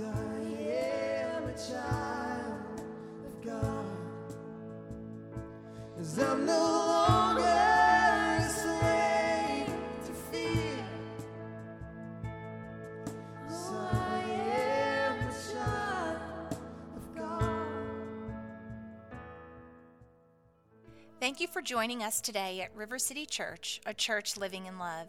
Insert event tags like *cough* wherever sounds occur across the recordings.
I am a child of God. 'Cause I'm no longer to fear. 'Cause I am a child of God. Thank you for joining us today at River City Church, a church living in love.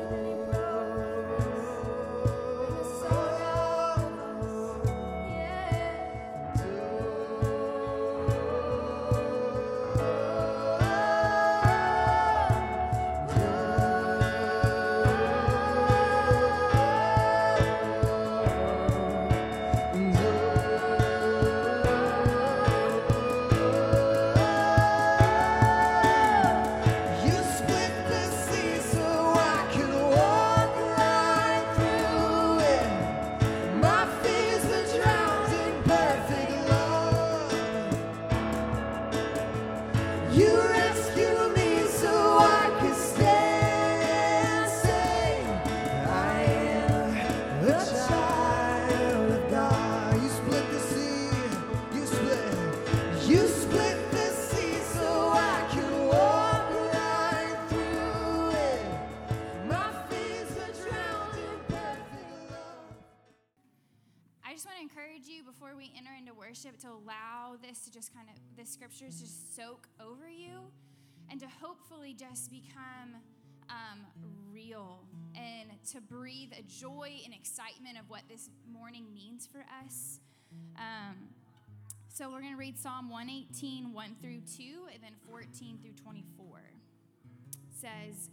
You to allow this to just kind of, the scriptures just soak over you and to hopefully just become um, real and to breathe a joy and excitement of what this morning means for us. Um, so we're going to read Psalm 118, 1 through 2, and then 14 through 24. It says,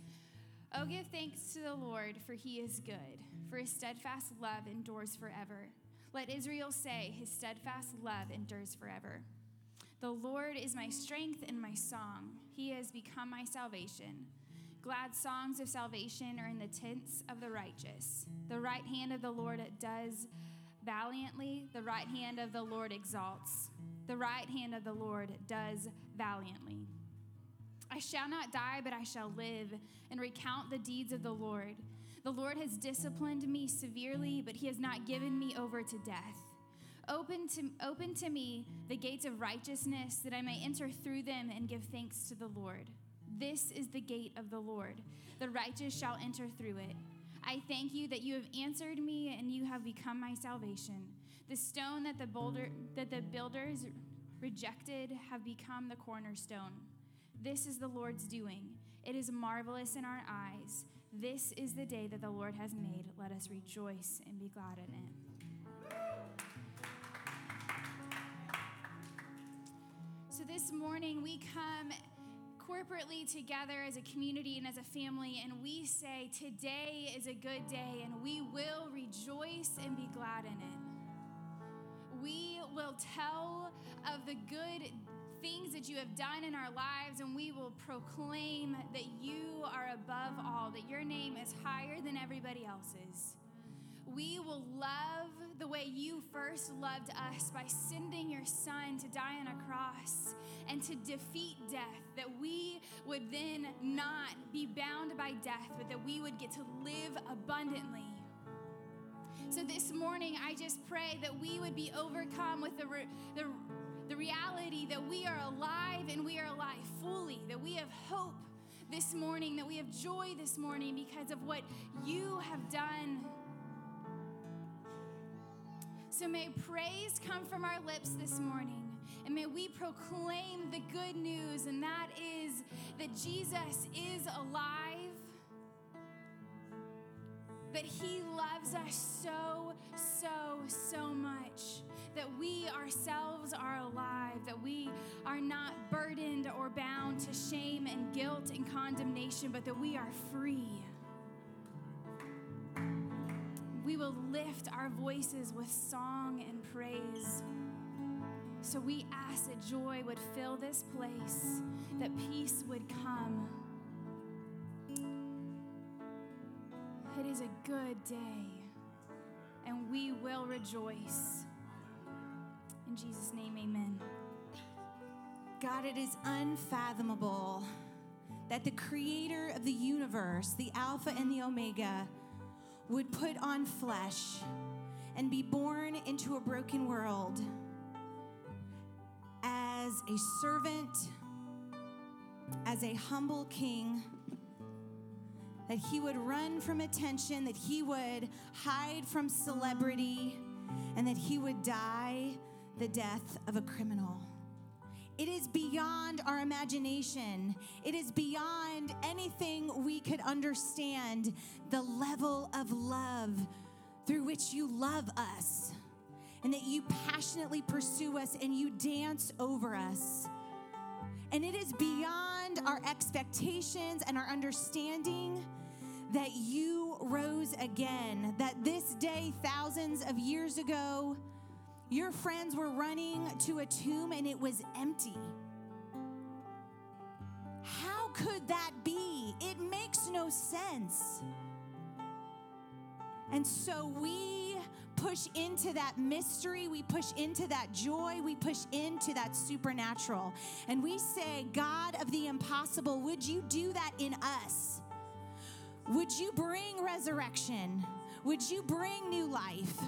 Oh, give thanks to the Lord, for he is good, for his steadfast love endures forever. Let Israel say, His steadfast love endures forever. The Lord is my strength and my song. He has become my salvation. Glad songs of salvation are in the tents of the righteous. The right hand of the Lord does valiantly, the right hand of the Lord exalts. The right hand of the Lord does valiantly. I shall not die, but I shall live and recount the deeds of the Lord. The Lord has disciplined me severely, but he has not given me over to death. Open to, open to me the gates of righteousness, that I may enter through them and give thanks to the Lord. This is the gate of the Lord. The righteous shall enter through it. I thank you that you have answered me and you have become my salvation. The stone that the boulder that the builders rejected have become the cornerstone. This is the Lord's doing. It is marvelous in our eyes. This is the day that the Lord has made. Let us rejoice and be glad in it. So this morning we come corporately together as a community and as a family, and we say, Today is a good day, and we will rejoice and be glad in it. We will tell of the good things that you have done in our lives, and we will proclaim that you are above all, that your name is higher than everybody else's. We will love the way you first loved us by sending your son to die on a cross and to defeat death, that we would then not be bound by death, but that we would get to live abundantly. So this morning, I just pray that we would be overcome with the, the, the reality that we are alive and we are alive fully, that we have hope this morning, that we have joy this morning because of what you have done. So may praise come from our lips this morning. And may we proclaim the good news, and that is that Jesus is alive, that he loves us so, so, so much, that we ourselves are alive, that we are not burdened or bound to shame and guilt and condemnation, but that we are free. We will lift our voices with song and praise. So we ask that joy would fill this place, that peace would come. It is a good day, and we will rejoice. In Jesus' name, amen. God, it is unfathomable that the creator of the universe, the Alpha and the Omega, would put on flesh and be born into a broken world as a servant, as a humble king, that he would run from attention, that he would hide from celebrity, and that he would die the death of a criminal. It is beyond our imagination. It is beyond anything we could understand the level of love through which you love us and that you passionately pursue us and you dance over us. And it is beyond our expectations and our understanding that you rose again, that this day, thousands of years ago, your friends were running to a tomb and it was empty. How could that be? It makes no sense. And so we push into that mystery, we push into that joy, we push into that supernatural. And we say, God of the impossible, would you do that in us? Would you bring resurrection? Would you bring new life?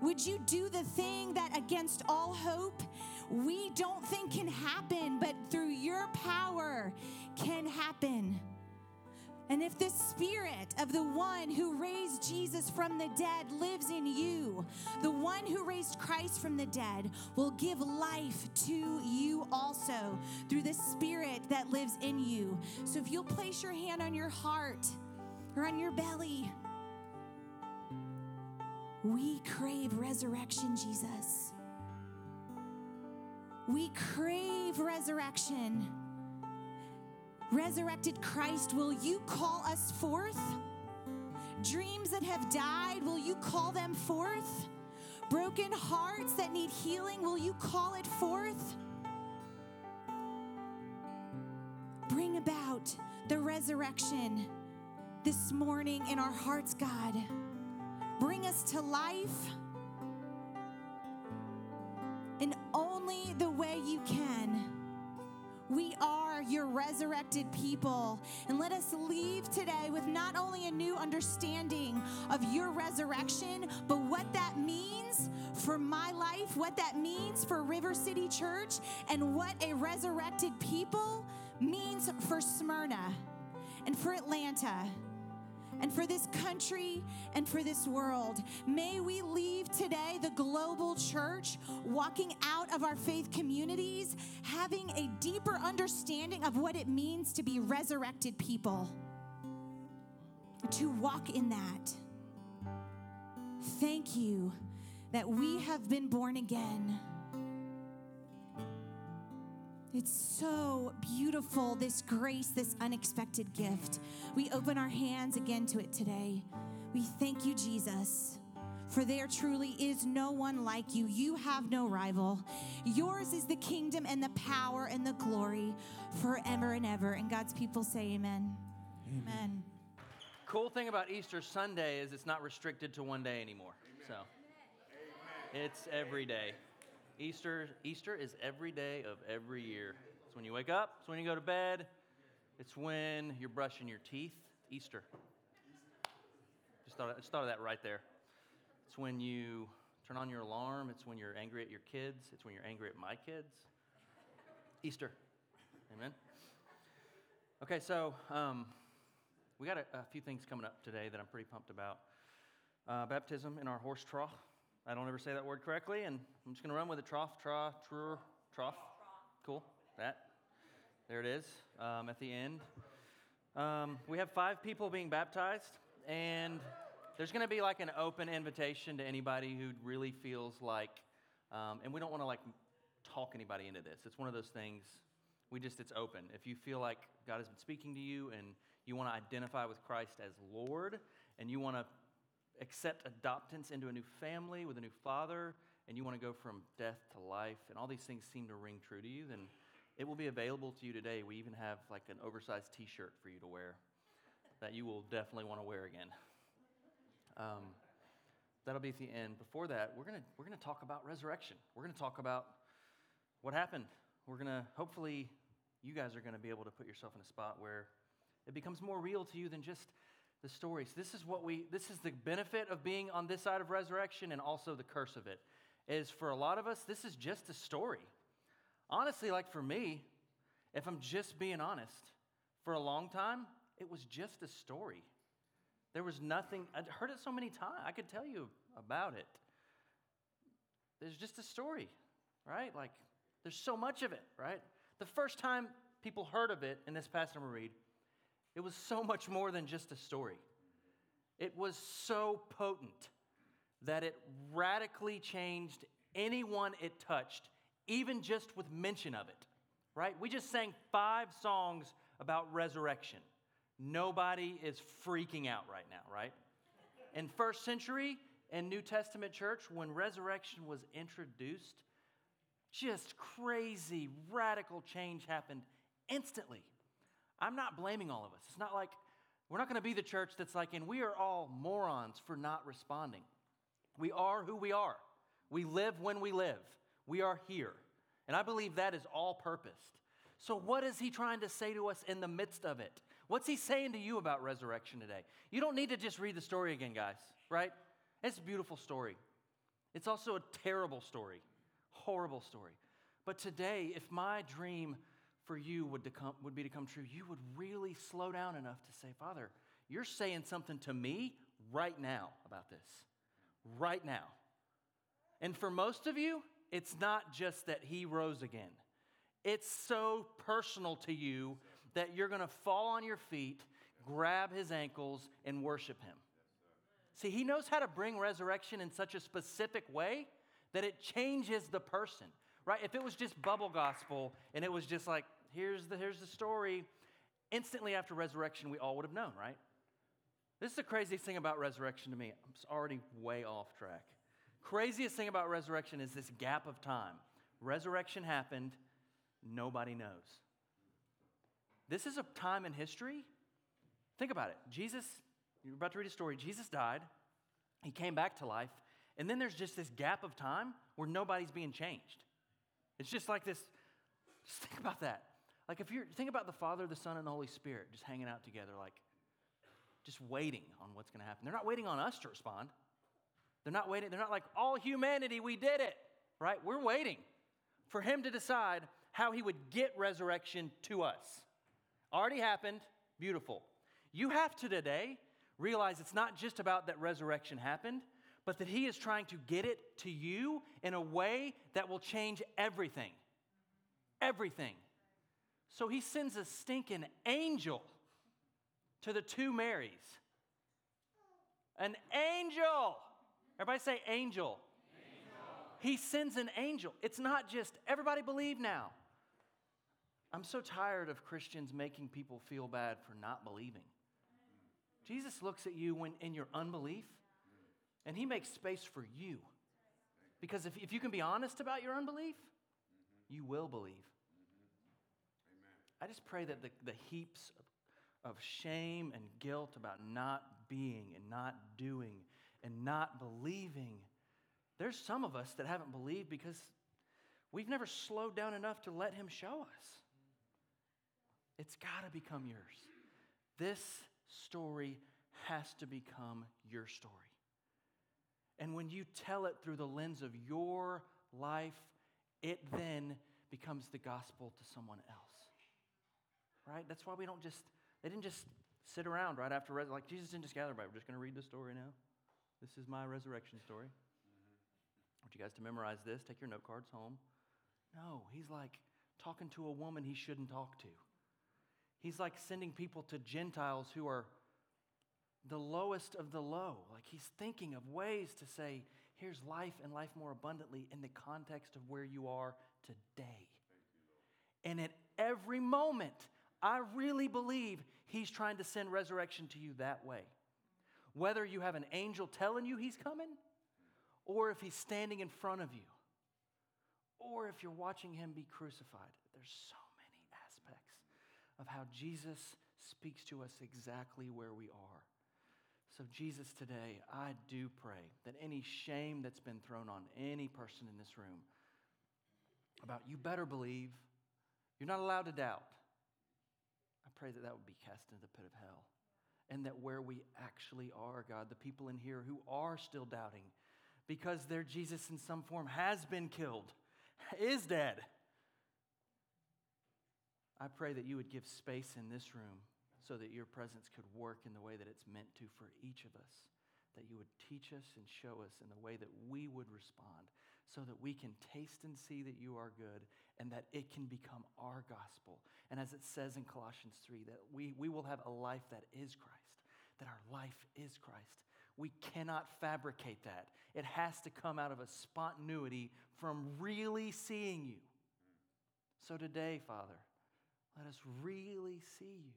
Would you do the thing that against all hope we don't think can happen, but through your power can happen? And if the spirit of the one who raised Jesus from the dead lives in you, the one who raised Christ from the dead will give life to you also through the spirit that lives in you. So if you'll place your hand on your heart or on your belly, we crave resurrection, Jesus. We crave resurrection. Resurrected Christ, will you call us forth? Dreams that have died, will you call them forth? Broken hearts that need healing, will you call it forth? Bring about the resurrection this morning in our hearts, God. Bring us to life in only the way you can. We are your resurrected people. And let us leave today with not only a new understanding of your resurrection, but what that means for my life, what that means for River City Church, and what a resurrected people means for Smyrna and for Atlanta and for this country and for this world. May we leave today, the global church, walking out of our faith communities, having a deeper understanding of what it means to be resurrected people, to walk in that. Thank you that we have been born again. It's so beautiful, this grace, this unexpected gift. We open our hands again to it today. We thank you, Jesus, for there truly is no one like you. You have no rival. Yours is the kingdom and the power and the glory forever and ever. And God's people say, Amen. Amen. Cool thing about Easter Sunday is it's not restricted to one day anymore. So it's every day. Easter Easter is every day of every year. It's when you wake up, it's when you go to bed, it's when you're brushing your teeth. Easter. Just thought, just thought of that right there. It's when you turn on your alarm, it's when you're angry at your kids, it's when you're angry at my kids. Easter. Amen. Okay, so um, we got a, a few things coming up today that I'm pretty pumped about. Uh, baptism in our horse trough. I don't ever say that word correctly, and I'm just going to run with it. Trough, trough, trur, trough. Cool. That. There it is um, at the end. Um, we have five people being baptized, and there's going to be like an open invitation to anybody who really feels like, um, and we don't want to like talk anybody into this. It's one of those things. We just it's open. If you feel like God has been speaking to you and you want to identify with Christ as Lord, and you want to accept adoptance into a new family with a new father, and you want to go from death to life, and all these things seem to ring true to you, then it will be available to you today. We even have like an oversized t shirt for you to wear that you will definitely want to wear again. Um, that'll be at the end. Before that, we're gonna we're gonna talk about resurrection. We're gonna talk about what happened. We're gonna hopefully you guys are gonna be able to put yourself in a spot where it becomes more real to you than just the stories. This is what we this is the benefit of being on this side of resurrection and also the curse of it. Is for a lot of us, this is just a story. Honestly, like for me, if I'm just being honest, for a long time, it was just a story. There was nothing, I'd heard it so many times, I could tell you about it. There's just a story, right? Like, there's so much of it, right? The first time people heard of it in this passage I'm going to read, it was so much more than just a story. It was so potent that it radically changed anyone it touched, even just with mention of it, right? We just sang five songs about resurrection. Nobody is freaking out right now, right? In first century and New Testament church, when resurrection was introduced, just crazy, radical change happened instantly. I'm not blaming all of us. It's not like we're not going to be the church that's like, and we are all morons for not responding. We are who we are. We live when we live. We are here. And I believe that is all purposed. So, what is he trying to say to us in the midst of it? What's he saying to you about resurrection today? You don't need to just read the story again, guys, right? It's a beautiful story. It's also a terrible story, horrible story. But today, if my dream for you would, to come, would be to come true, you would really slow down enough to say, Father, you're saying something to me right now about this. Right now. And for most of you, it's not just that he rose again. It's so personal to you that you're going to fall on your feet, grab his ankles, and worship him. See, he knows how to bring resurrection in such a specific way that it changes the person, right? If it was just bubble gospel and it was just like, here's the, here's the story, instantly after resurrection, we all would have known, right? This is the craziest thing about resurrection to me. I'm already way off track. Craziest thing about resurrection is this gap of time. Resurrection happened, nobody knows. This is a time in history. Think about it. Jesus, you're about to read a story. Jesus died, he came back to life, and then there's just this gap of time where nobody's being changed. It's just like this. Just think about that. Like if you're think about the Father, the Son, and the Holy Spirit just hanging out together, like just waiting on what's going to happen. They're not waiting on us to respond. They're not waiting. They're not like all humanity, we did it, right? We're waiting for Him to decide how He would get resurrection to us. Already happened, beautiful. You have to today realize it's not just about that resurrection happened, but that He is trying to get it to you in a way that will change everything. Everything. So He sends a stinking angel to the two Marys. An angel. Everybody say angel. angel. He sends an angel. It's not just everybody believe now. I'm so tired of Christians making people feel bad for not believing. Jesus looks at you when in your unbelief and he makes space for you. Because if, if you can be honest about your unbelief, you will believe. I just pray that the, the heaps of, of shame and guilt about not being and not doing and not believing, there's some of us that haven't believed because we've never slowed down enough to let him show us. It's got to become yours. This story has to become your story. And when you tell it through the lens of your life, it then becomes the gospel to someone else. Right? That's why we don't just, they didn't just sit around right after, res- like Jesus didn't just gather everybody. We're just going to read the story now. This is my resurrection story. I want you guys to memorize this. Take your note cards home. No, he's like talking to a woman he shouldn't talk to. He's like sending people to Gentiles who are the lowest of the low. Like he's thinking of ways to say, here's life and life more abundantly in the context of where you are today. and at every moment, I really believe he's trying to send resurrection to you that way. Whether you have an angel telling you he's coming, or if he's standing in front of you, or if you're watching him be crucified, there's so many aspects of how Jesus speaks to us exactly where we are. So, Jesus, today, I do pray that any shame that's been thrown on any person in this room about you better believe, you're not allowed to doubt. I pray that that would be cast into the pit of hell. And that where we actually are, God, the people in here who are still doubting because their Jesus in some form has been killed, is dead. I pray that you would give space in this room so that your presence could work in the way that it's meant to for each of us. That you would teach us and show us in the way that we would respond so that we can taste and see that you are good and that it can become our gospel. And as it says in Colossians 3, that we, we will have a life that is Christ, that our life is Christ. We cannot fabricate that. It has to come out of a spontaneity from really seeing you. So today, Father, let us really see you.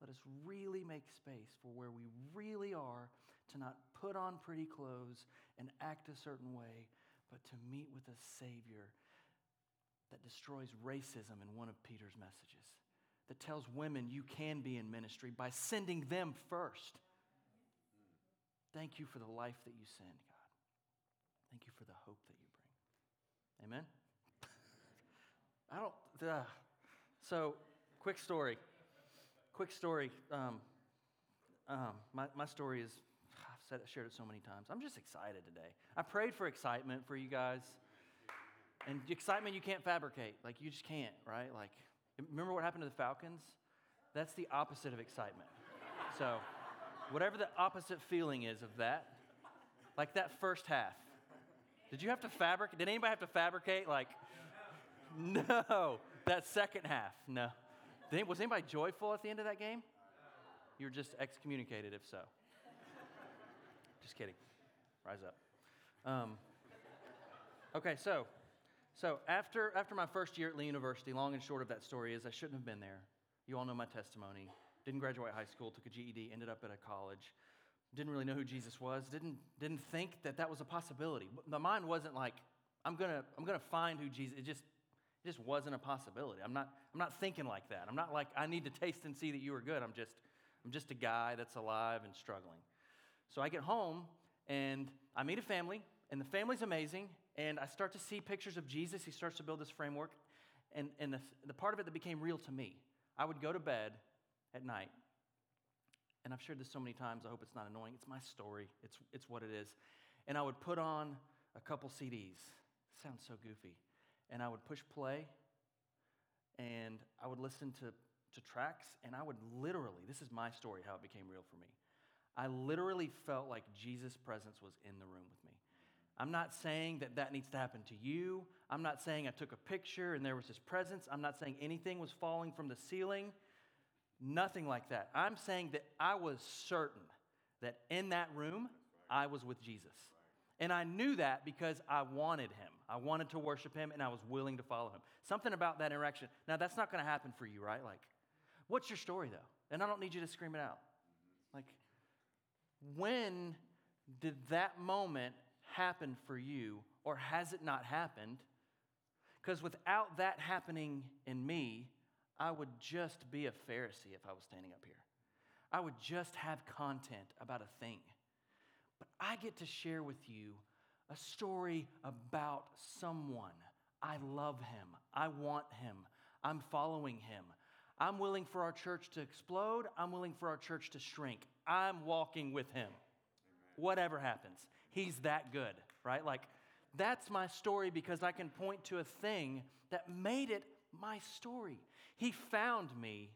Let us really make space for where we really are to not put on pretty clothes and act a certain way, but to meet with a Savior that destroys racism in one of Peter's messages, that tells women you can be in ministry by sending them first. Thank you for the life that you send, God. Thank you for the hope that you bring. Amen? *laughs* I don't, so quick story. Quick story. Um, um, my, my story is, *sighs* I've said shared it so many times. I'm just excited today. I prayed for excitement for you guys. And excitement you can't fabricate. Like, you just can't, right? Like, remember what happened to the Falcons? That's the opposite of excitement. So, whatever the opposite feeling is of that, like that first half. Did you have to fabricate? Did anybody have to fabricate? Like, no. That second half, no. Was anybody joyful at the end of that game? You were just excommunicated, if so. Just kidding. Rise up. Um, okay, so so after after my first year at Lee University, long and short of that story is I shouldn't have been there. You all know my testimony. Didn't graduate high school, took a GED, ended up at a college. Didn't really know who Jesus was. Didn't didn't think that that was a possibility. My mind wasn't like I'm gonna I'm gonna find who Jesus. It just it just wasn't a possibility. I'm not, I'm not thinking like that. I'm not like, I need to taste and see that you are good. I'm just, I'm just a guy that's alive and struggling. So I get home and I meet a family, and the family's amazing. And I start to see pictures of Jesus. He starts to build this framework. And, and the, the part of it that became real to me, I would go to bed at night. And I've shared this so many times, I hope it's not annoying. It's my story, it's, it's what it is. And I would put on a couple CDs. Sounds so goofy and I would push play and I would listen to, to tracks, and I would literally, this is my story, how it became real for me. I literally felt like Jesus' presence was in the room with me. I'm not saying that that needs to happen to you. I'm not saying I took a picture and there was his presence. I'm not saying anything was falling from the ceiling. Nothing like that. I'm saying that I was certain that in that room, I was with Jesus. And I knew that because I wanted him. I wanted to worship him and I was willing to follow him. Something about that interaction. Now, that's not going to happen for you, right? Like, what's your story, though? And I don't need you to scream it out. Like, when did that moment happen for you, or has it not happened? Because without that happening in me, I would just be a Pharisee if I was standing up here. I would just have content about a thing. But I get to share with you a story about someone. I love him. I want him. I'm following him. I'm willing for our church to explode. I'm willing for our church to shrink. I'm walking with him. Amen. Whatever happens, he's that good, right? Like, that's my story because I can point to a thing that made it my story. He found me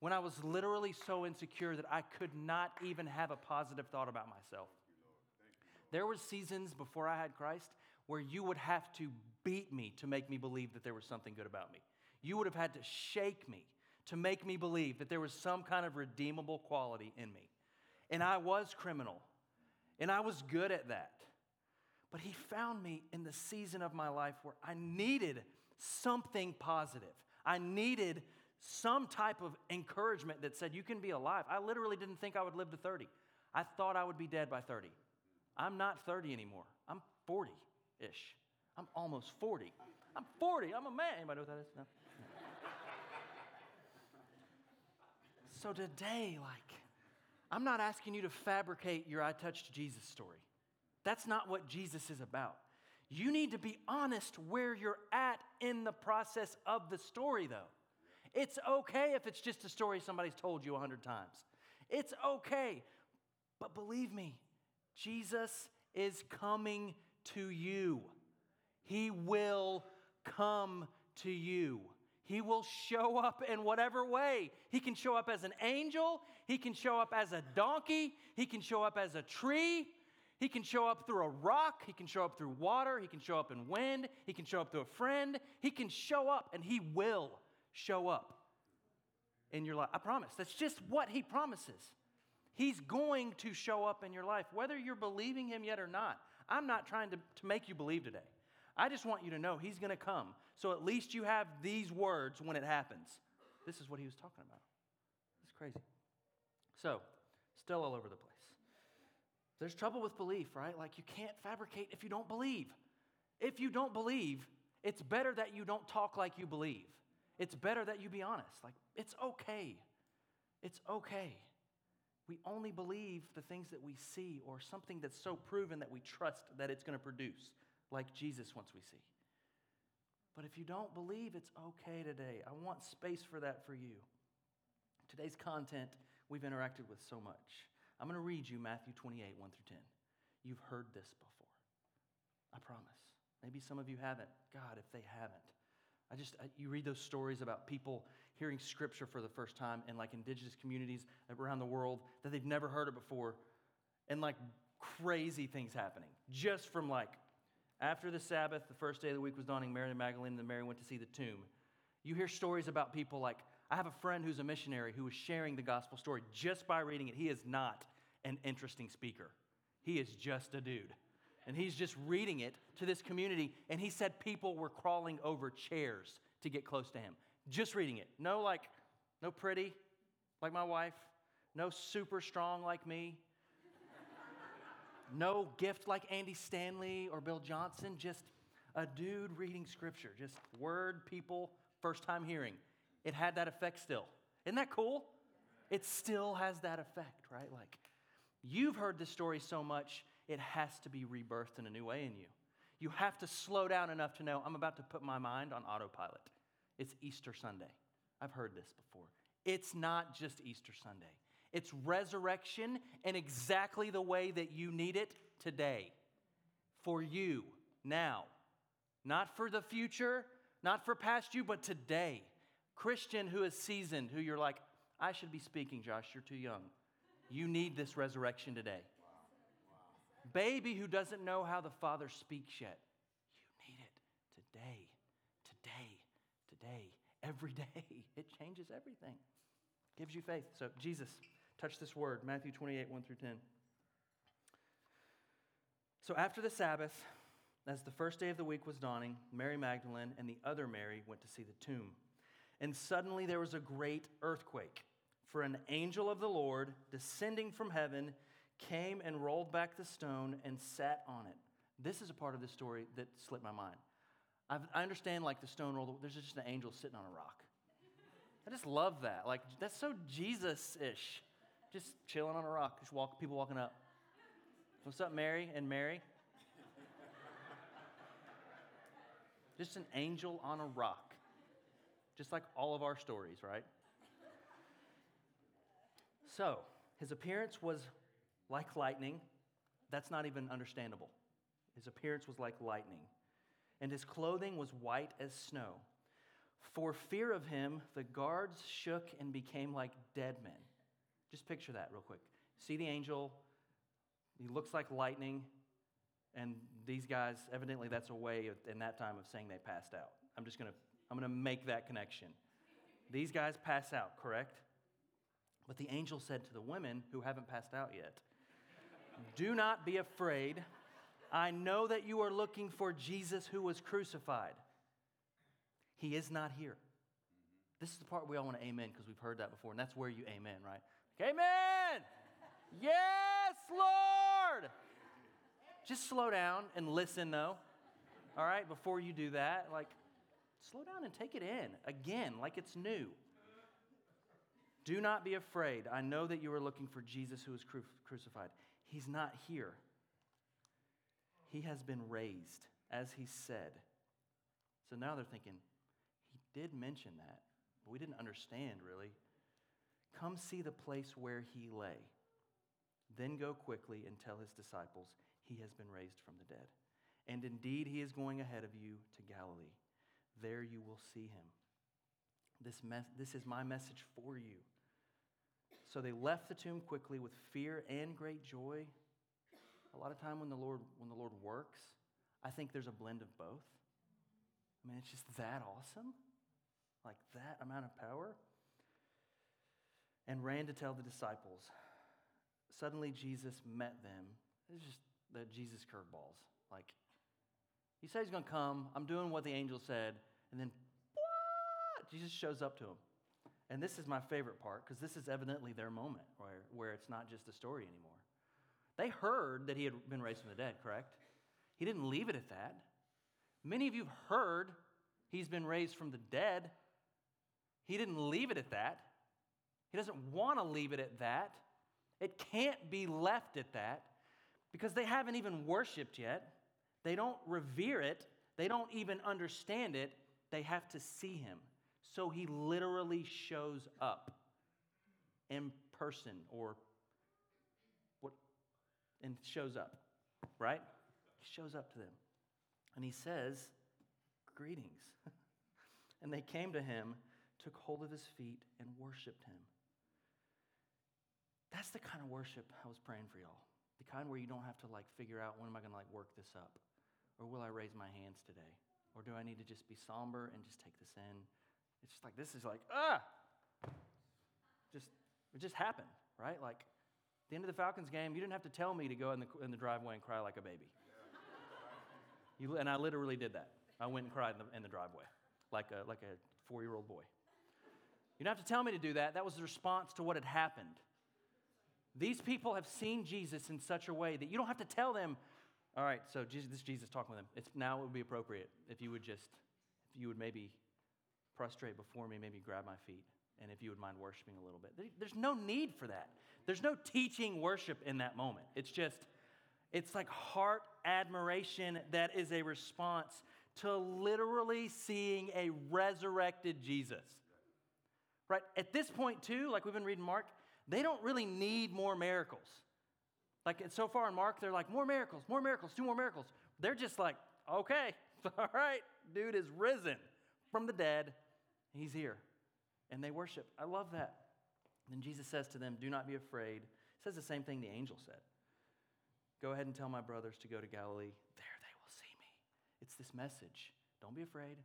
when I was literally so insecure that I could not even have a positive thought about myself. There were seasons before I had Christ where you would have to beat me to make me believe that there was something good about me. You would have had to shake me to make me believe that there was some kind of redeemable quality in me. And I was criminal, and I was good at that. But He found me in the season of my life where I needed something positive. I needed some type of encouragement that said, You can be alive. I literally didn't think I would live to 30. I thought I would be dead by 30. I'm not 30 anymore. I'm 40 ish. I'm almost 40. I'm 40. I'm a man. Anybody know what that is? No. *laughs* so today, like, I'm not asking you to fabricate your I touched Jesus story. That's not what Jesus is about. You need to be honest where you're at in the process of the story, though. It's okay if it's just a story somebody's told you a hundred times. It's okay. But believe me, Jesus is coming to you. He will come to you. He will show up in whatever way. He can show up as an angel, he can show up as a donkey, he can show up as a tree, he can show up through a rock, he can show up through water, he can show up in wind, he can show up through a friend. He can show up and he will show up in your life. I promise. That's just what he promises. He's going to show up in your life, whether you're believing him yet or not. I'm not trying to, to make you believe today. I just want you to know he's going to come. So at least you have these words when it happens. This is what he was talking about. It's crazy. So, still all over the place. There's trouble with belief, right? Like you can't fabricate if you don't believe. If you don't believe, it's better that you don't talk like you believe. It's better that you be honest. Like, it's okay. It's okay. We only believe the things that we see or something that's so proven that we trust that it's going to produce, like Jesus once we see. But if you don't believe, it's okay today. I want space for that for you. Today's content we've interacted with so much. I'm going to read you Matthew 28, 1 through 10. You've heard this before. I promise. Maybe some of you haven't. God, if they haven't. I just, you read those stories about people hearing scripture for the first time in like indigenous communities around the world that they've never heard it before, and like crazy things happening just from like after the Sabbath, the first day of the week was dawning, Mary and Magdalene and Mary went to see the tomb. You hear stories about people like, I have a friend who's a missionary who was sharing the gospel story just by reading it. He is not an interesting speaker, he is just a dude. And he's just reading it to this community, and he said people were crawling over chairs to get close to him. Just reading it. No, like, no pretty, like my wife. No super strong like me. No gift like Andy Stanley or Bill Johnson. Just a dude reading scripture. Just word people, first time hearing. It had that effect still. Isn't that cool? It still has that effect, right? Like, you've heard this story so much it has to be rebirthed in a new way in you. You have to slow down enough to know I'm about to put my mind on autopilot. It's Easter Sunday. I've heard this before. It's not just Easter Sunday, it's resurrection in exactly the way that you need it today. For you, now. Not for the future, not for past you, but today. Christian who is seasoned, who you're like, I should be speaking, Josh, you're too young. You need this resurrection today baby who doesn't know how the Father speaks yet. You need it today, today, today, every *laughs* day. It changes everything, gives you faith. So, Jesus, touch this word Matthew 28, 1 through 10. So, after the Sabbath, as the first day of the week was dawning, Mary Magdalene and the other Mary went to see the tomb. And suddenly there was a great earthquake, for an angel of the Lord, descending from heaven, came and rolled back the stone and sat on it. This is a part of the story that slipped my mind. I've, i understand, like, the stone rolled, there's just an angel sitting on a rock. I just love that. Like, that's so Jesus ish. Just chilling on a rock, just walk, people walking up. What's up, Mary and Mary? just an angel on a rock. Just like all of our stories, right? So, his appearance was like lightning. That's not even understandable. His appearance was like lightning, and his clothing was white as snow. For fear of him, the guards shook and became like dead men. Just picture that real quick. See the angel, he looks like lightning, and these guys, evidently, that's a way of, in that time of saying they passed out. I'm just gonna, I'm gonna make that connection. These guys pass out, correct? But the angel said to the women who haven't passed out yet, do not be afraid. I know that you are looking for Jesus who was crucified. He is not here. This is the part we all want to amen because we've heard that before, and that's where you amen, right? Amen! Yes, Lord! Just slow down and listen, though. All right, before you do that, like, slow down and take it in again, like it's new. Do not be afraid. I know that you are looking for Jesus who was cru- crucified. He's not here. He has been raised, as he said. So now they're thinking, he did mention that, but we didn't understand really. Come see the place where he lay. Then go quickly and tell his disciples, he has been raised from the dead. And indeed, he is going ahead of you to Galilee. There you will see him. This, this is my message for you. So they left the tomb quickly with fear and great joy. A lot of time when the Lord when the Lord works, I think there's a blend of both. I mean, it's just that awesome. Like that amount of power. And ran to tell the disciples. Suddenly Jesus met them. It's just the Jesus curveballs. Like, he said he's going to come. I'm doing what the angel said. And then, what? Jesus shows up to him. And this is my favorite part because this is evidently their moment where, where it's not just a story anymore. They heard that he had been raised from the dead, correct? He didn't leave it at that. Many of you have heard he's been raised from the dead. He didn't leave it at that. He doesn't want to leave it at that. It can't be left at that because they haven't even worshiped yet. They don't revere it. They don't even understand it. They have to see him. So he literally shows up in person or what and shows up, right? He shows up to them. And he says, Greetings. *laughs* and they came to him, took hold of his feet, and worshiped him. That's the kind of worship I was praying for y'all. The kind where you don't have to like figure out when am I going to like work this up? Or will I raise my hands today? Or do I need to just be somber and just take this in? It's just like this is like, ah! Just it just happened, right? Like the end of the Falcons game, you didn't have to tell me to go in the, in the driveway and cry like a baby. *laughs* You, and I literally did that. I went and cried in the, in the driveway like a, like a four year old boy. You don't have to tell me to do that. That was the response to what had happened. These people have seen Jesus in such a way that you don't have to tell them, all right, so Jesus, this Jesus talking with them. It's now it would be appropriate if you would just, if you would maybe prostrate before me, maybe grab my feet, and if you would mind worshiping a little bit. There's no need for that. There's no teaching worship in that moment. It's just, it's like heart admiration that is a response to literally seeing a resurrected Jesus. Right? At this point, too, like we've been reading Mark, they don't really need more miracles. Like so far in Mark, they're like, more miracles, more miracles, two more miracles. They're just like, okay, *laughs* all right, dude is risen from the dead. He's here. And they worship. I love that. Then Jesus says to them, Do not be afraid. He says the same thing the angel said. Go ahead and tell my brothers to go to Galilee. There they will see me. It's this message. Don't be afraid.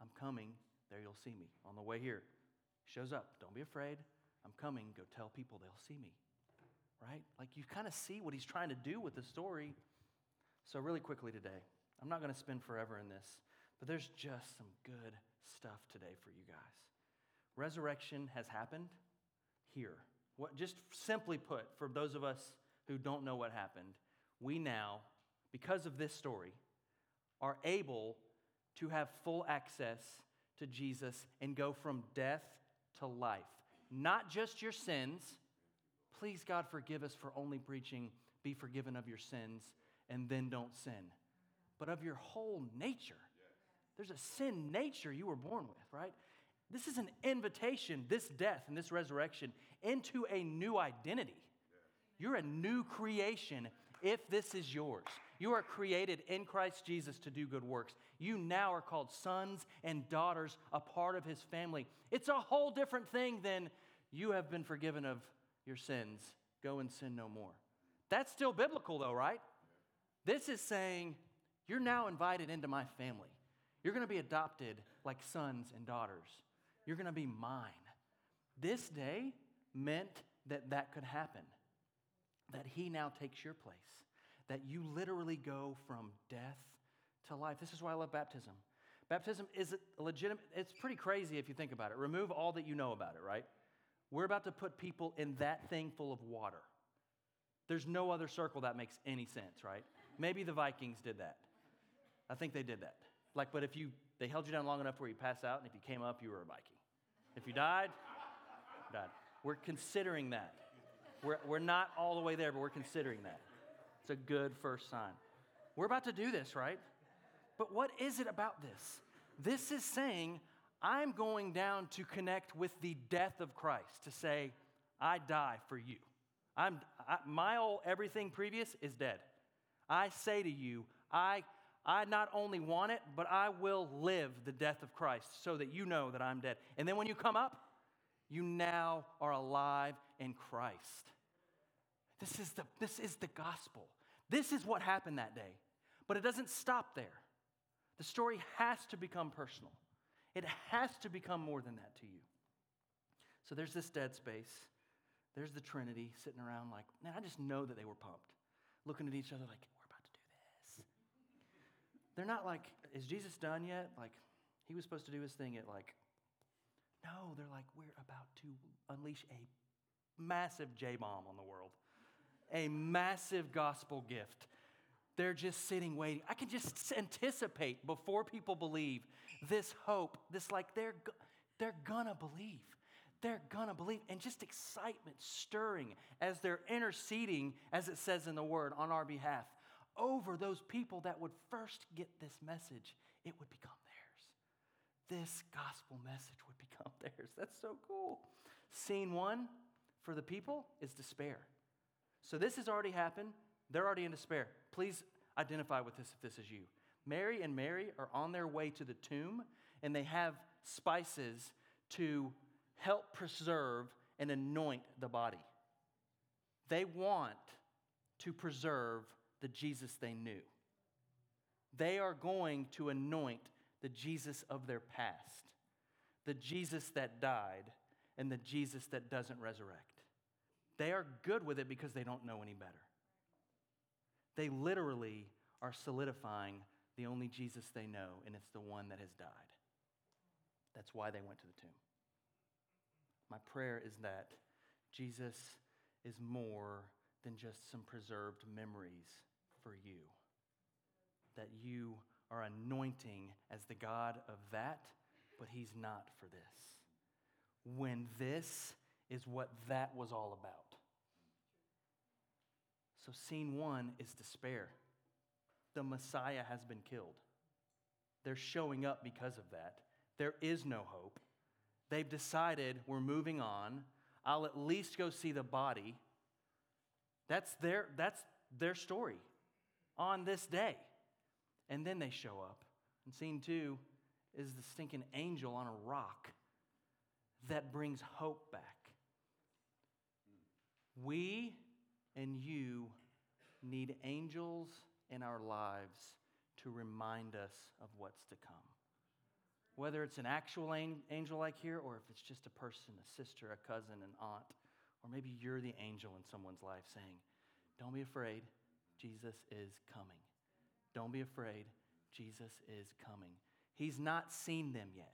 I'm coming. There you'll see me. On the way here, shows up. Don't be afraid. I'm coming. Go tell people they'll see me. Right? Like you kind of see what he's trying to do with the story. So, really quickly today, I'm not going to spend forever in this, but there's just some good stuff today for you guys. Resurrection has happened here. What, just simply put, for those of us who don't know what happened, we now, because of this story, are able to have full access to Jesus and go from death to life. Not just your sins. Please, God, forgive us for only preaching, be forgiven of your sins, and then don't sin, but of your whole nature. There's a sin nature you were born with, right? This is an invitation, this death and this resurrection, into a new identity. You're a new creation if this is yours. You are created in Christ Jesus to do good works. You now are called sons and daughters, a part of his family. It's a whole different thing than you have been forgiven of your sins. Go and sin no more. That's still biblical, though, right? This is saying you're now invited into my family. You're going to be adopted like sons and daughters. You're going to be mine. This day meant that that could happen, that he now takes your place, that you literally go from death to life. This is why I love baptism. Baptism is a legitimate, it's pretty crazy if you think about it. Remove all that you know about it, right? We're about to put people in that thing full of water. There's no other circle that makes any sense, right? Maybe the Vikings did that. I think they did that. Like, but if you, they held you down long enough where you pass out, and if you came up, you were a Viking. If you died, died. We're considering that. We're, we're not all the way there, but we're considering that. It's a good first sign. We're about to do this, right? But what is it about this? This is saying, I'm going down to connect with the death of Christ, to say, I die for you. I'm, I, my whole everything previous is dead. I say to you, I, I not only want it, but I will live the death of Christ so that you know that I'm dead. And then when you come up, you now are alive in Christ. This is the, this is the gospel. This is what happened that day. But it doesn't stop there. The story has to become personal, it has to become more than that to you. So there's this dead space. There's the Trinity sitting around, like, man, I just know that they were pumped, looking at each other like, we're about to do this. They're not like, is Jesus done yet? Like, he was supposed to do his thing at like, no, they're like, we're about to unleash a massive J bomb on the world, a massive gospel gift. They're just sitting waiting. I can just anticipate before people believe this hope, this like they're, they're gonna believe they're to believe. And just excitement stirring as they're interceding, as it says in the word, on our behalf over those people that would first get this message. It would become theirs. This gospel message would become *laughs* theirs. That's so cool. Scene one for the people is despair. So this has already happened. They're already in despair. Please identify with this if this is you. Mary and Mary are on their way to the tomb, and they have spices to help preserve and anoint the body. They want to preserve the Jesus they knew. They are going to anoint the Jesus of their past, the Jesus that died, and the Jesus that doesn't resurrect. They are good with it because they don't know any better. They literally are solidifying the only Jesus they know, and it's the one that has died. That's why they went to the tomb. My prayer is that Jesus is more than just some preserved memories for you. That you are anointing as the God of that, but He's not for this. When this is what that was all about. So, scene one is despair. The Messiah has been killed. They're showing up because of that. There is no hope. They've decided we're moving on. I'll at least go see the body. That's their, that's their story on this day. And then they show up. And scene two is the stinking angel on a rock that brings hope back. We and you need angels in our lives to remind us of what's to come. Whether it's an actual angel like here, or if it's just a person, a sister, a cousin, an aunt, or maybe you're the angel in someone's life saying, Don't be afraid, Jesus is coming. Don't be afraid, Jesus is coming. He's not seen them yet.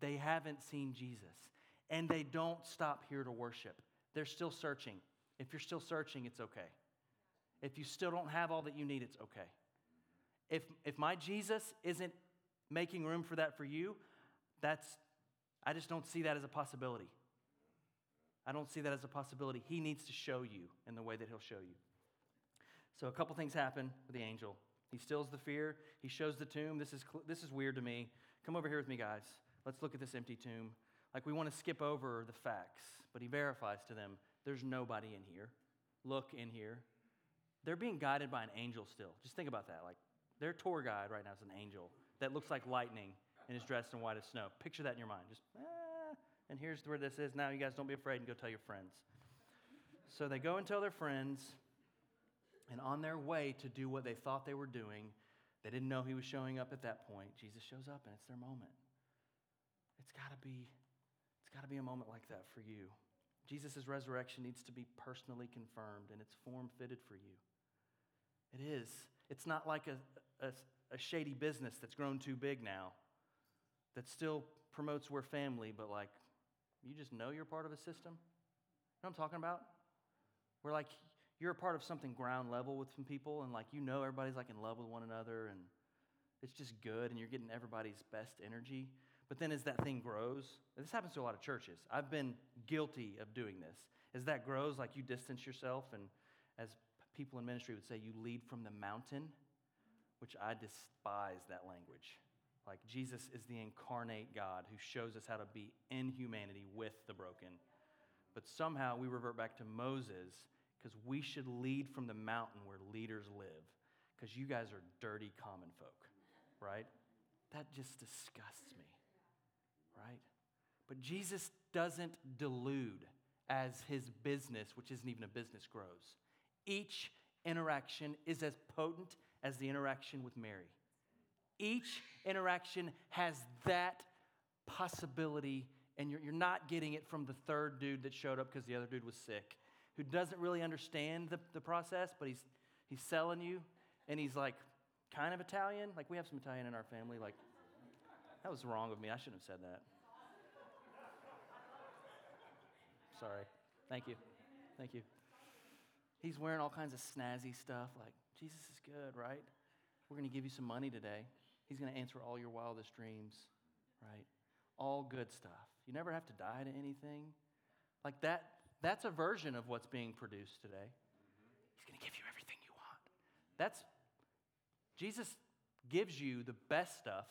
They haven't seen Jesus. And they don't stop here to worship. They're still searching. If you're still searching, it's okay. If you still don't have all that you need, it's okay. If, if my Jesus isn't making room for that for you, that's, I just don't see that as a possibility. I don't see that as a possibility. He needs to show you in the way that he'll show you. So a couple things happen with the angel. He stills the fear. He shows the tomb. This is, this is weird to me. Come over here with me, guys. Let's look at this empty tomb. Like we want to skip over the facts, but he verifies to them there's nobody in here. Look in here. They're being guided by an angel still. Just think about that. Like their tour guide right now is an angel that looks like lightning and is dressed in white as snow. Picture that in your mind. Just, ah, and here's where this is. Now, you guys don't be afraid and go tell your friends. So they go and tell their friends, and on their way to do what they thought they were doing, they didn't know he was showing up at that point. Jesus shows up, and it's their moment. It's got to be, it's got to be a moment like that for you. Jesus' resurrection needs to be personally confirmed, and it's form fitted for you. It is. It's not like a, a, a shady business that's grown too big now that still promotes we're family, but like you just know you're part of a system? You know what I'm talking about? We're like you're a part of something ground level with some people and like you know everybody's like in love with one another and it's just good and you're getting everybody's best energy. But then as that thing grows, this happens to a lot of churches. I've been guilty of doing this. As that grows, like you distance yourself, and as people in ministry would say, you lead from the mountain, which I despise that language. Like Jesus is the incarnate God who shows us how to be in humanity with the broken. But somehow we revert back to Moses because we should lead from the mountain where leaders live because you guys are dirty common folk, right? That just disgusts me, right? But Jesus doesn't delude as his business, which isn't even a business, grows. Each interaction is as potent as the interaction with Mary. Each interaction has that possibility, and you're, you're not getting it from the third dude that showed up because the other dude was sick, who doesn't really understand the, the process, but he's, he's selling you, and he's like kind of Italian. Like, we have some Italian in our family. Like, that was wrong of me. I shouldn't have said that. Sorry. Thank you. Thank you. He's wearing all kinds of snazzy stuff like, Jesus is good, right? We're going to give you some money today. He's going to answer all your wildest dreams, right? All good stuff. You never have to die to anything. Like that, that's a version of what's being produced today. He's going to give you everything you want. That's, Jesus gives you the best stuff,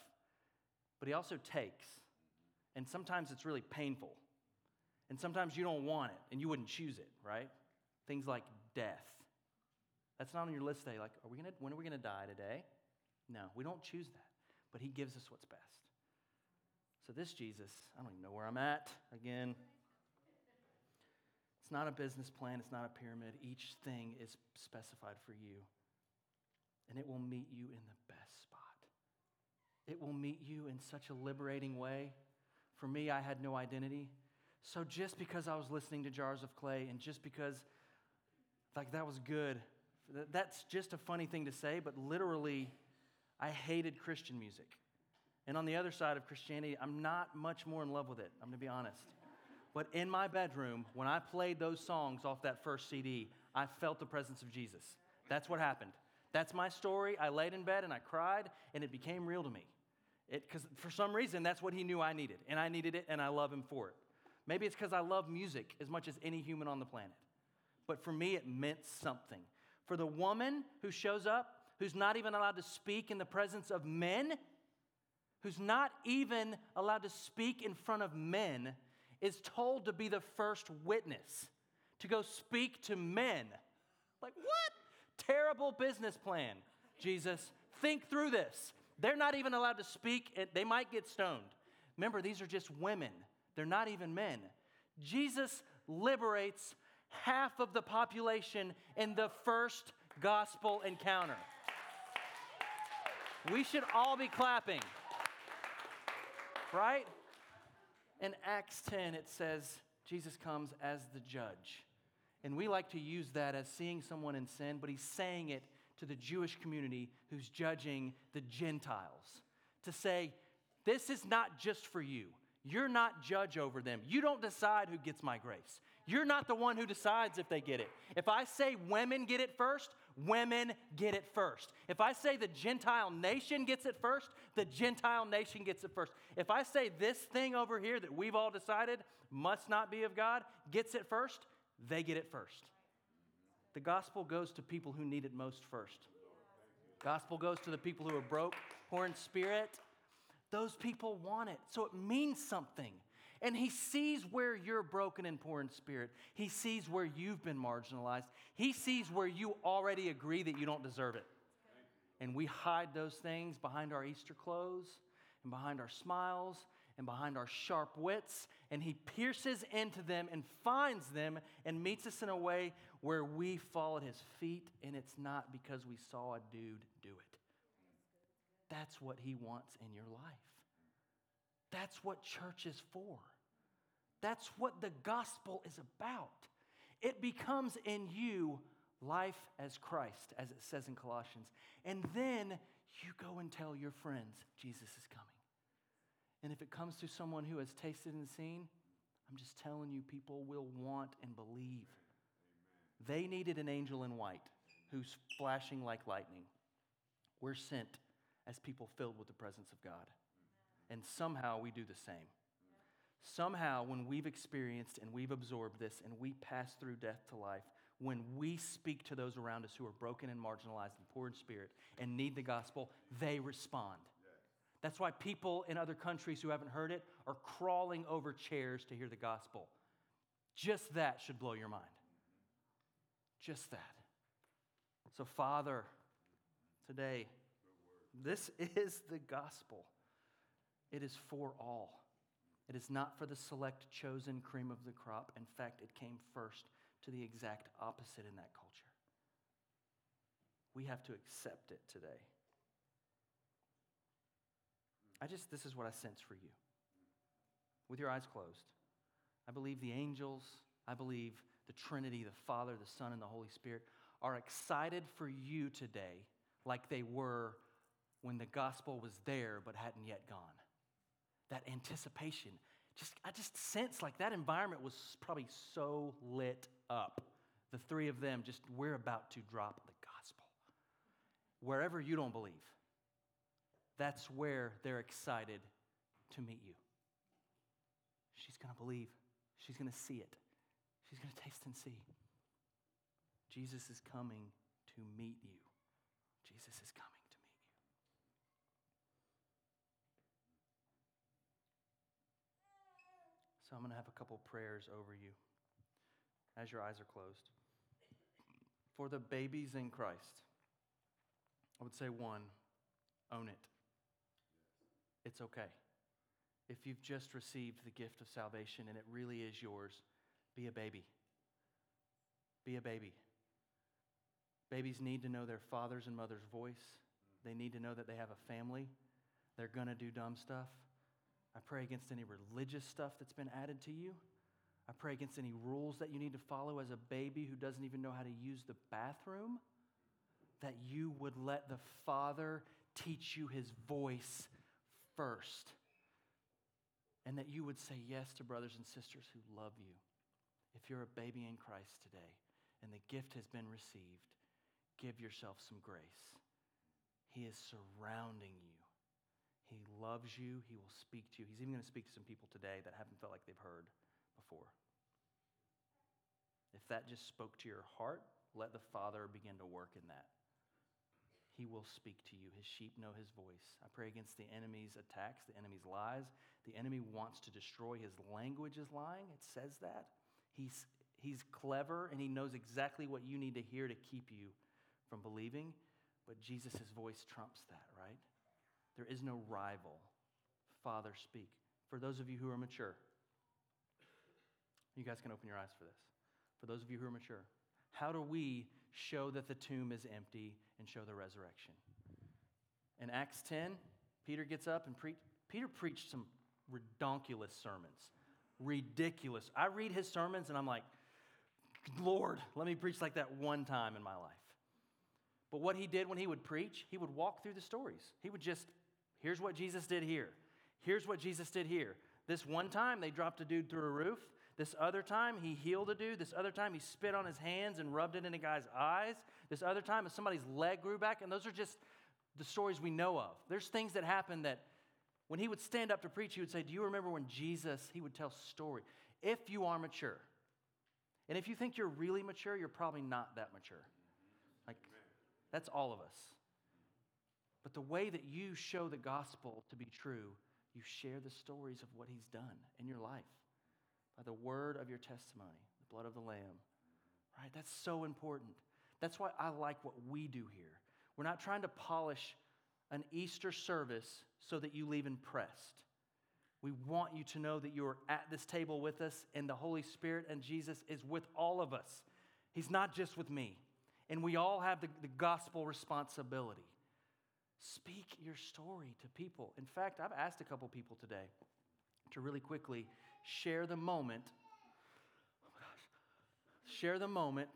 but he also takes. And sometimes it's really painful. And sometimes you don't want it and you wouldn't choose it, right? Things like death. That's not on your list today. Like, are we gonna, when are we going to die today? No, we don't choose that. But he gives us what's best. So, this Jesus, I don't even know where I'm at again. It's not a business plan, it's not a pyramid. Each thing is specified for you. And it will meet you in the best. It will meet you in such a liberating way. For me, I had no identity. So just because I was listening to Jars of Clay and just because like that was good, that's just a funny thing to say, but literally I hated Christian music. And on the other side of Christianity, I'm not much more in love with it, I'm gonna be honest. But in my bedroom, when I played those songs off that first CD, I felt the presence of Jesus. That's what happened. That's my story. I laid in bed and I cried, and it became real to me. Because for some reason, that's what he knew I needed, and I needed it, and I love him for it. Maybe it's because I love music as much as any human on the planet. But for me, it meant something. For the woman who shows up, who's not even allowed to speak in the presence of men, who's not even allowed to speak in front of men, is told to be the first witness, to go speak to men. Like, what? Terrible business plan, Jesus. Think through this. They're not even allowed to speak, they might get stoned. Remember, these are just women, they're not even men. Jesus liberates half of the population in the first gospel encounter. We should all be clapping, right? In Acts 10, it says Jesus comes as the judge. And we like to use that as seeing someone in sin, but he's saying it to the Jewish community who's judging the Gentiles to say, This is not just for you. You're not judge over them. You don't decide who gets my grace. You're not the one who decides if they get it. If I say women get it first, women get it first. If I say the Gentile nation gets it first, the Gentile nation gets it first. If I say this thing over here that we've all decided must not be of God gets it first, they get it first. The gospel goes to people who need it most first. Gospel goes to the people who are broke, poor in spirit. Those people want it. So it means something. And he sees where you're broken and poor in spirit. He sees where you've been marginalized. He sees where you already agree that you don't deserve it. And we hide those things behind our Easter clothes and behind our smiles and behind our sharp wits. And he pierces into them and finds them and meets us in a way where we fall at his feet. And it's not because we saw a dude do it. That's what he wants in your life. That's what church is for. That's what the gospel is about. It becomes in you life as Christ, as it says in Colossians. And then you go and tell your friends Jesus is coming. And if it comes to someone who has tasted and seen, I'm just telling you, people will want and believe. They needed an angel in white who's flashing like lightning. We're sent as people filled with the presence of God. And somehow we do the same. Somehow, when we've experienced and we've absorbed this and we pass through death to life, when we speak to those around us who are broken and marginalized and poor in spirit and need the gospel, they respond. That's why people in other countries who haven't heard it are crawling over chairs to hear the gospel. Just that should blow your mind. Just that. So, Father, today, this is the gospel. It is for all. It is not for the select chosen cream of the crop. In fact, it came first to the exact opposite in that culture. We have to accept it today. I just, this is what I sense for you. With your eyes closed, I believe the angels, I believe the Trinity, the Father, the Son, and the Holy Spirit are excited for you today like they were when the gospel was there but hadn't yet gone. That anticipation. Just, I just sense like that environment was probably so lit up. The three of them, just we're about to drop the gospel. Wherever you don't believe, that's where they're excited to meet you. She's going to believe, she's going to see it, she's going to taste and see. Jesus is coming to meet you. Jesus is coming to meet you. So I'm going to have a couple prayers over you as your eyes are closed. For the babies in Christ, I would say one, own it. It's okay. If you've just received the gift of salvation and it really is yours, be a baby. Be a baby. Babies need to know their father's and mother's voice. They need to know that they have a family. They're going to do dumb stuff. I pray against any religious stuff that's been added to you. I pray against any rules that you need to follow as a baby who doesn't even know how to use the bathroom. That you would let the Father teach you his voice first. And that you would say yes to brothers and sisters who love you. If you're a baby in Christ today and the gift has been received, give yourself some grace. He is surrounding you. He loves you. He will speak to you. He's even going to speak to some people today that haven't felt like they've heard before. If that just spoke to your heart, let the Father begin to work in that. He will speak to you. His sheep know his voice. I pray against the enemy's attacks, the enemy's lies. The enemy wants to destroy. His language is lying. It says that. He's, he's clever and he knows exactly what you need to hear to keep you from believing, but Jesus' voice trumps that, right? There is no rival. Father, speak. For those of you who are mature, you guys can open your eyes for this. For those of you who are mature, how do we show that the tomb is empty and show the resurrection? In Acts 10, Peter gets up and preach. Peter preached some redonkulous sermons. Ridiculous. I read his sermons and I'm like, Lord, let me preach like that one time in my life. But what he did when he would preach, he would walk through the stories. He would just, here's what Jesus did here. Here's what Jesus did here. This one time they dropped a dude through a roof. This other time he healed a dude. This other time he spit on his hands and rubbed it in a guy's eyes. This other time somebody's leg grew back. And those are just the stories we know of. There's things that happen that when he would stand up to preach, he would say, Do you remember when Jesus, he would tell story. If you are mature, and if you think you're really mature, you're probably not that mature. Like, that's all of us. But the way that you show the gospel to be true, you share the stories of what he's done in your life by the word of your testimony, the blood of the Lamb. Right? That's so important. That's why I like what we do here. We're not trying to polish an Easter service so that you leave impressed. We want you to know that you are at this table with us, and the Holy Spirit and Jesus is with all of us. He's not just with me. And we all have the, the gospel responsibility. Speak your story to people. In fact, I've asked a couple people today to really quickly share the moment. Oh my gosh. Share the moment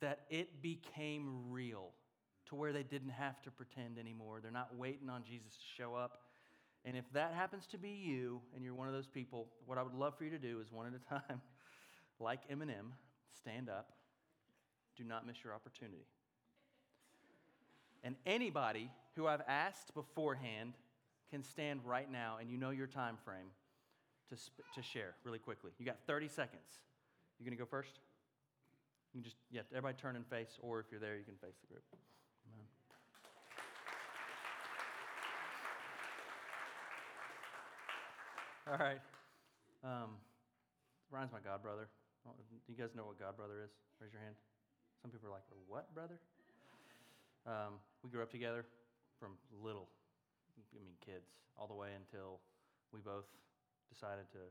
that it became real to where they didn't have to pretend anymore. They're not waiting on Jesus to show up. And if that happens to be you and you're one of those people, what I would love for you to do is one at a *laughs* time, like Eminem, stand up. Do not miss your opportunity. And anybody who I've asked beforehand can stand right now and you know your time frame to, sp- to share really quickly? You got 30 seconds. You're going to go first? You can just, yeah, everybody turn and face, or if you're there, you can face the group. All right. Um, Ryan's my god brother. Do you guys know what god brother is? Raise your hand. Some people are like, what brother? Um, we grew up together from little, I mean, kids, all the way until we both decided to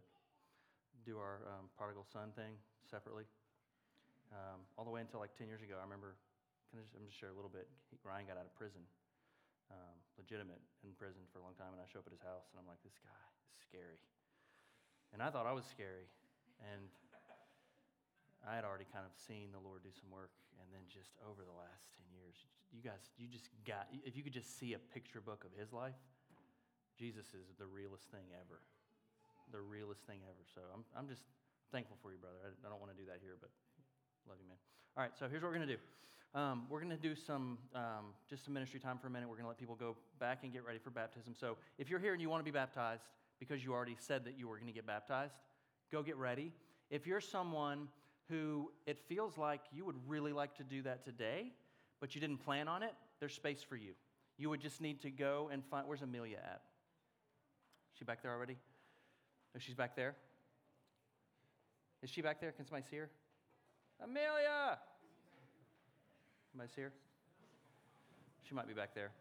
do our um, prodigal son thing separately. Um, all the way until like 10 years ago, I remember, can I just, I'm just share a little bit. He, Ryan got out of prison, um, legitimate in prison for show up at his house, and I'm like, this guy is scary. And I thought I was scary. And I had already kind of seen the Lord do some work. And then just over the last 10 years, you guys, you just got, if you could just see a picture book of his life, Jesus is the realest thing ever. The realest thing ever. So I'm, I'm just thankful for you, brother. I, I don't want to do that here, but love you, man. All right, so here's what we're going to do. Um, we're going to do some, um, just some ministry time for a minute. We're going to let people go back and get ready for baptism. So if you're here and you want to be baptized, because you already said that you were going to get baptized, go get ready. If you're someone who it feels like you would really like to do that today, but you didn't plan on it, there's space for you. You would just need to go and find. Where's Amelia at? She back there already? Oh, she's back there. Is she back there? Can somebody see her? Amelia! Somebody see her? She might be back there.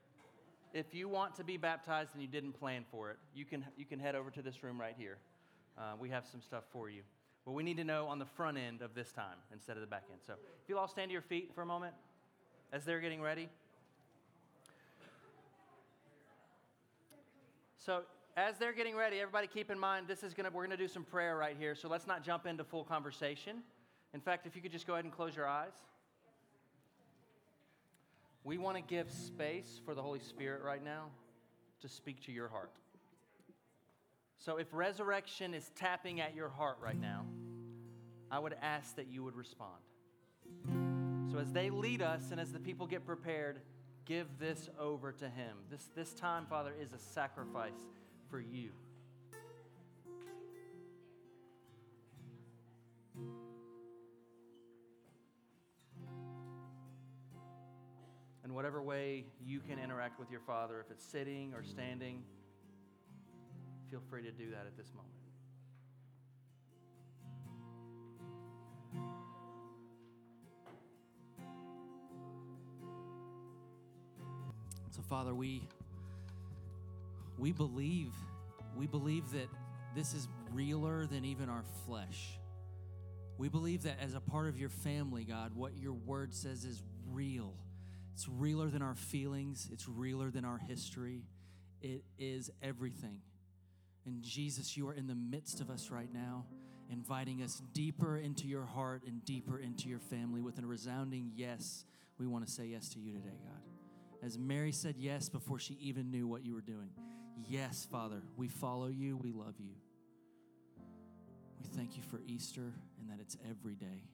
If you want to be baptized and you didn't plan for it, you can, you can head over to this room right here. Uh, we have some stuff for you. But we need to know on the front end of this time instead of the back end. So if you'll all stand to your feet for a moment as they're getting ready. So as they're getting ready, everybody keep in mind this is gonna we're gonna do some prayer right here. So let's not jump into full conversation. In fact, if you could just go ahead and close your eyes. We want to give space for the Holy Spirit right now to speak to your heart. So if resurrection is tapping at your heart right now, I would ask that you would respond. So as they lead us and as the people get prepared, give this over to Him. This, this time, Father, is a sacrifice for you. Whatever way you can interact with your Father, if it's sitting or standing, feel free to do that at this moment. So, Father, we we believe we believe that this is realer than even our flesh. We believe that as a part of your family, God, what your word says is real. It's realer than our feelings, it's realer than our history. It is everything. And Jesus, you are in the midst of us right now, inviting us deeper into your heart and deeper into your family with a resounding yes. We want to say yes to you today, God. As Mary said yes before she even knew what you were doing. Yes, Father, we follow you, we love you. We thank you for Easter and that it's every day.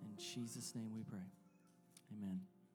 In Jesus' name we pray. Amen.